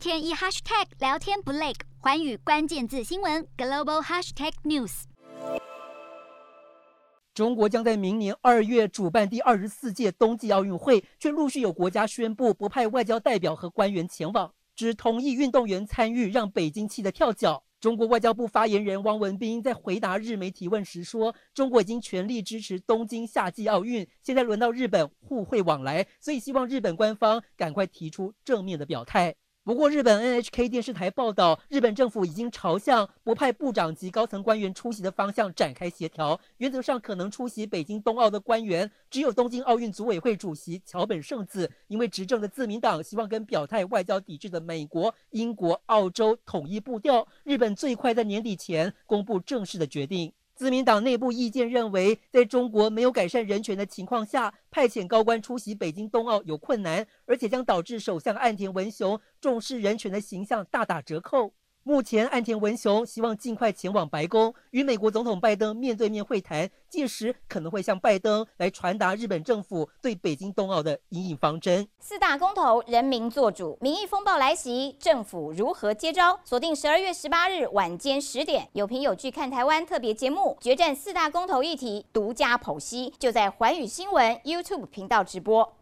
天一 hashtag 聊天不累，寰宇关键字新闻 global hashtag news。中国将在明年二月主办第二十四届冬季奥运会，却陆续有国家宣布不派外交代表和官员前往，只同意运动员参与，让北京气得跳脚。中国外交部发言人汪文斌在回答日媒提问时说：“中国已经全力支持东京夏季奥运，现在轮到日本互惠往来，所以希望日本官方赶快提出正面的表态。”不过，日本 NHK 电视台报道，日本政府已经朝向不派部长级高层官员出席的方向展开协调。原则上，可能出席北京冬奥的官员只有东京奥运组委会主席桥本圣子，因为执政的自民党希望跟表态外交抵制的美国、英国、澳洲统一步调。日本最快在年底前公布正式的决定。自民党内部意见认为，在中国没有改善人权的情况下，派遣高官出席北京冬奥有困难，而且将导致首相岸田文雄重视人权的形象大打折扣。目前，岸田文雄希望尽快前往白宫，与美国总统拜登面对面会谈，届时可能会向拜登来传达日本政府对北京冬奥的因应方针。四大公投，人民做主，民意风暴来袭，政府如何接招？锁定十二月十八日晚间十点，有凭有据看台湾特别节目，决战四大公投议题，独家剖析，就在环宇新闻 YouTube 频道直播。